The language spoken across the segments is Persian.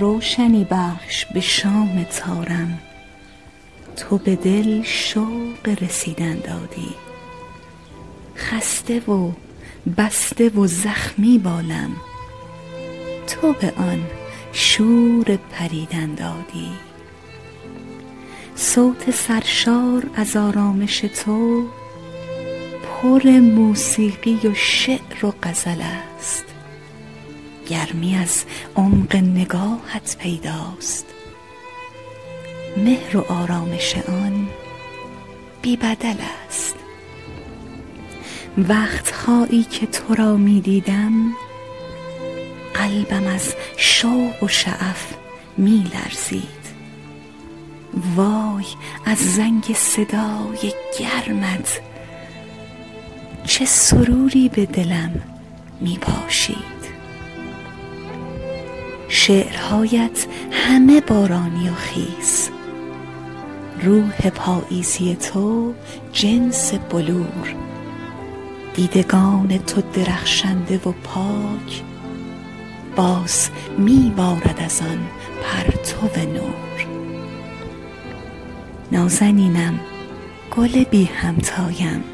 روشنی بخش به شام تارم. تو به دل شوق رسیدن دادی. خسته و بسته و زخمی بالم. تو به آن شور پریدن دادی. صوت سرشار از آرامش تو پر موسیقی و شعر و غزل است. گرمی از عمق نگاهت پیداست. مهر و آرامش آن بی بدل است. وقتهایی که تو را می دیدم قلبم از شوق و شعف می لرزید. وای از زنگ صدای گرمت چه سروری به دلم می پاشید. شعرهایت همه بارانی و خیز. روح پاییزی تو جنس بلور. دیدگان تو درخشنده و پاک. باز می بارد از آن پرتو نور. نازنینم گل بی همتایم.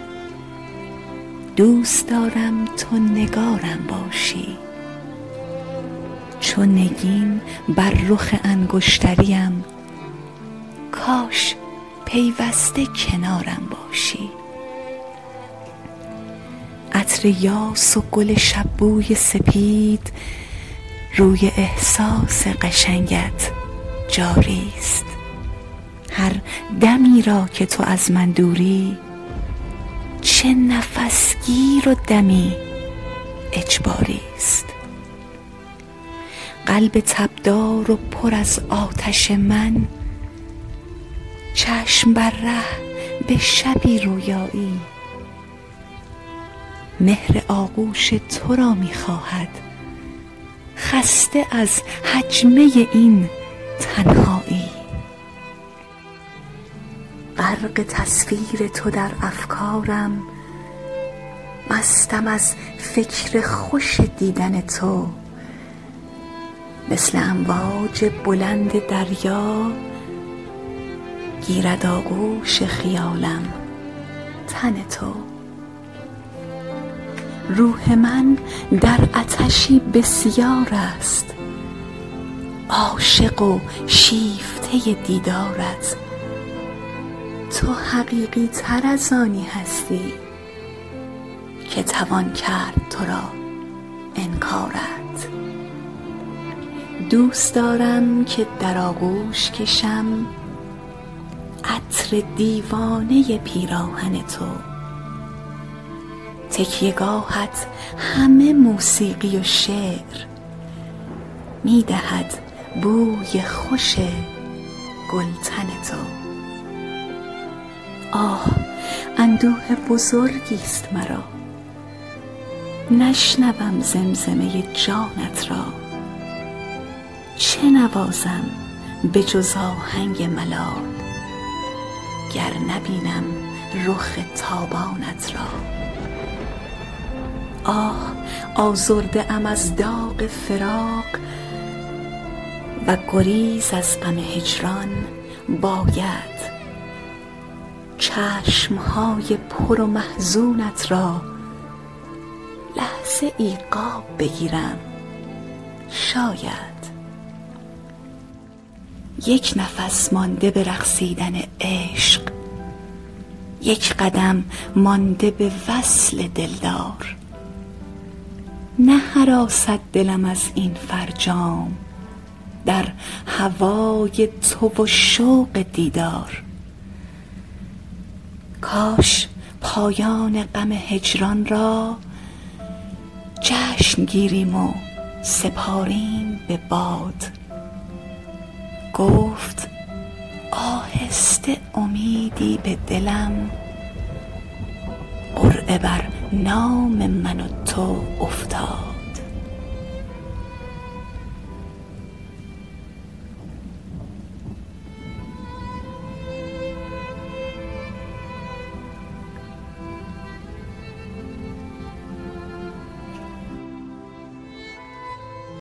دوست دارم تو نگارم باشی. چو نگین بر رخ انگشتریم. کاش پیوسته کنارم باشی. عطر یاس و گل شبوی سپید روی احساس قشنگت جاری است هر دمی را که تو از من دوری چه نفسگیر و دمی اجباری است قلب تبدار و پر از آتش من. چشم بر ره به شبی رویایی. مهر آغوش تو را می خواهد. خسته از حجمه این تنهایی. غرق تصویر تو در افکارم. مستم از فکر خوش دیدن تو. مثل امواج بلند دریا گیرد آغوش خیالم تن تو. روح من در عطشی بسیار است عاشق و شیفته دیدارت تو حقیقی تر از آنی هستی که توان کرد تو را انکارت دوست دارم که در آغوش کشم عطر دیوانه پیراهن تو. تکیهگاهت همه موسیقی و شعر می دهد بوی خوش گلتن تو. آه اندوه بزرگی است مرا. نشنوم زمزمه جانت را. چه نوازم به جز آهنگ ملال؟ گر نبینم رخ تابانت را. آه آزرده ام از داغ فراق و گریز از غم هجران باید چشم های پر و محزونت را لحظه ای خواب بگیرم. شاید یک نفس مانده به رقصیدن عشق. یک قدم مانده به وصل دلدار. نهراسد دلم از این فرجام در هوای تو و شوق دیدار. کاش پایان غم هجران را جشن گیریم و سپاریم به باد. گفت آهسته امیدی به دلم. قرعه بر نام من و تو افتاد.